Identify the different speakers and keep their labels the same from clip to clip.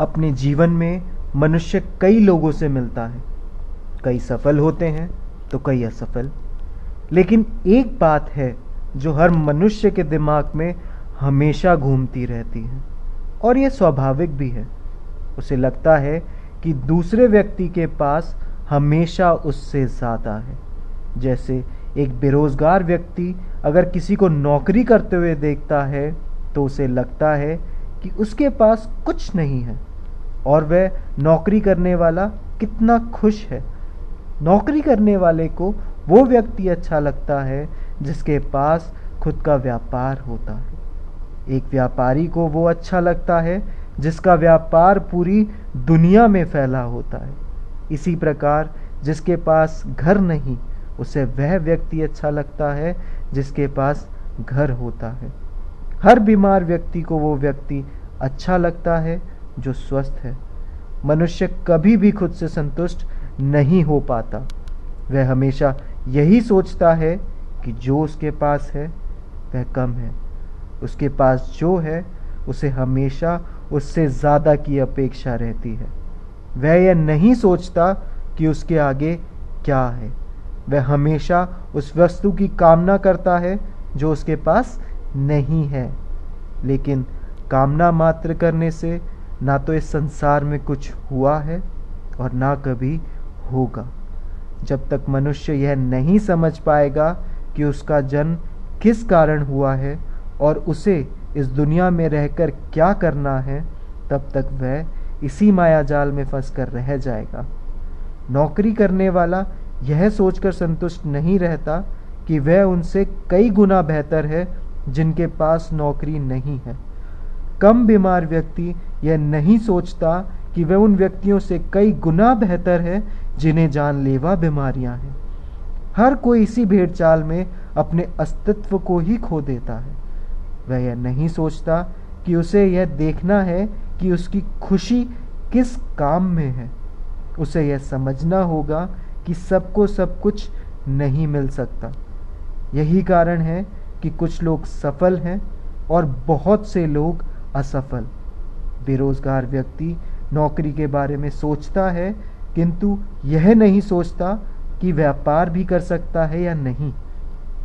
Speaker 1: अपने जीवन में मनुष्य कई लोगों से मिलता है। कई सफल होते हैं तो कई असफल। लेकिन एक बात है जो हर मनुष्य के दिमाग में हमेशा घूमती रहती है, और यह स्वाभाविक भी है। उसे लगता है कि दूसरे व्यक्ति के पास हमेशा उससे ज़्यादा है। जैसे एक बेरोज़गार व्यक्ति अगर किसी को नौकरी करते हुए देखता है तो उसे लगता है कि उसके पास कुछ नहीं है और वह नौकरी करने वाला कितना खुश है। नौकरी करने वाले को वो व्यक्ति अच्छा लगता है जिसके पास खुद का व्यापार होता है। एक व्यापारी को वो अच्छा लगता है जिसका व्यापार पूरी दुनिया में फैला होता है। इसी प्रकार जिसके पास घर नहीं, उसे वह व्यक्ति अच्छा लगता है जिसके पास घर होता है। हर बीमार व्यक्ति को वो व्यक्ति अच्छा लगता है, जो स्वस्थ है। मनुष्य कभी भी खुद से संतुष्ट नहीं हो पाता। वह हमेशा यही सोचता है कि जो उसके पास है, वह कम है। उसके पास जो है, उसे हमेशा उससे ज़्यादा की अपेक्षा रहती है। वह यह नहीं सोचता कि उसके आगे क्या है। वह हमेशा उस वस्तु की कामना करता है, जो उसके पास नहीं है। लेकिन कामना मात्र करने से ना तो इस संसार में कुछ हुआ है और ना कभी होगा। जब तक मनुष्य यह नहीं समझ पाएगा कि उसका जन्म किस कारण हुआ है और उसे इस दुनिया में रहकर क्या करना है, तब तक वह इसी माया जाल में फंस कर रह जाएगा। नौकरी करने वाला यह सोचकर संतुष्ट नहीं रहता कि वह उनसे कई गुना बेहतर है जिनके पास नौकरी नहीं है। कम बीमार व्यक्ति यह नहीं सोचता कि वह उन व्यक्तियों से कई गुना बेहतर है जिन्हें जानलेवा बीमारियाँ हैं। हर कोई इसी भेड़ चाल में अपने अस्तित्व को ही खो देता है। वह यह नहीं सोचता कि उसे यह देखना है कि उसकी खुशी किस काम में है। उसे यह समझना होगा कि सबको सब कुछ नहीं मिल सकता। यही कारण है कि कुछ लोग सफल हैं और बहुत से लोग असफल। बेरोजगार व्यक्ति नौकरी के बारे में सोचता है, किंतु यह नहीं सोचता कि व्यापार भी कर सकता है या नहीं।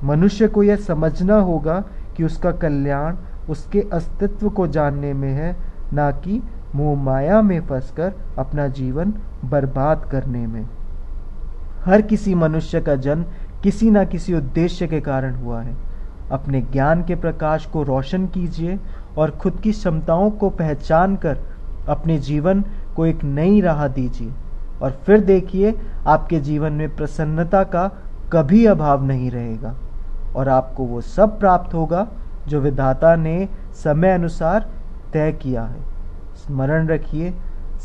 Speaker 1: मनुष्य को यह समझना होगा कि उसका कल्याण उसके अस्तित्व को जानने में है, ना कि मोह माया में फंसकर अपना जीवन बर्बाद करने में। हर किसी मनुष्य का जन्म किसी न किसी उद्देश्य के कारण हुआ है। अपने ज्ञान के प्रकाश को रोशन कीजिए और खुद की क्षमताओं को पहचान कर अपने जीवन को एक नई राह दीजिए। और फिर देखिए, आपके जीवन में प्रसन्नता का कभी अभाव नहीं रहेगा। और आपको वो सब प्राप्त होगा जो विधाता ने समय अनुसार तय किया है। स्मरण रखिए,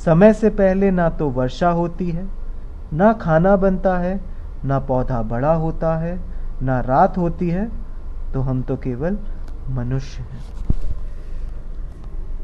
Speaker 1: समय से पहले ना तो वर्षा होती है, ना खाना बनता है, ना पौधा बड़ा होता है, ना रात होती है तो हम तो केवल मनुष्य हैं।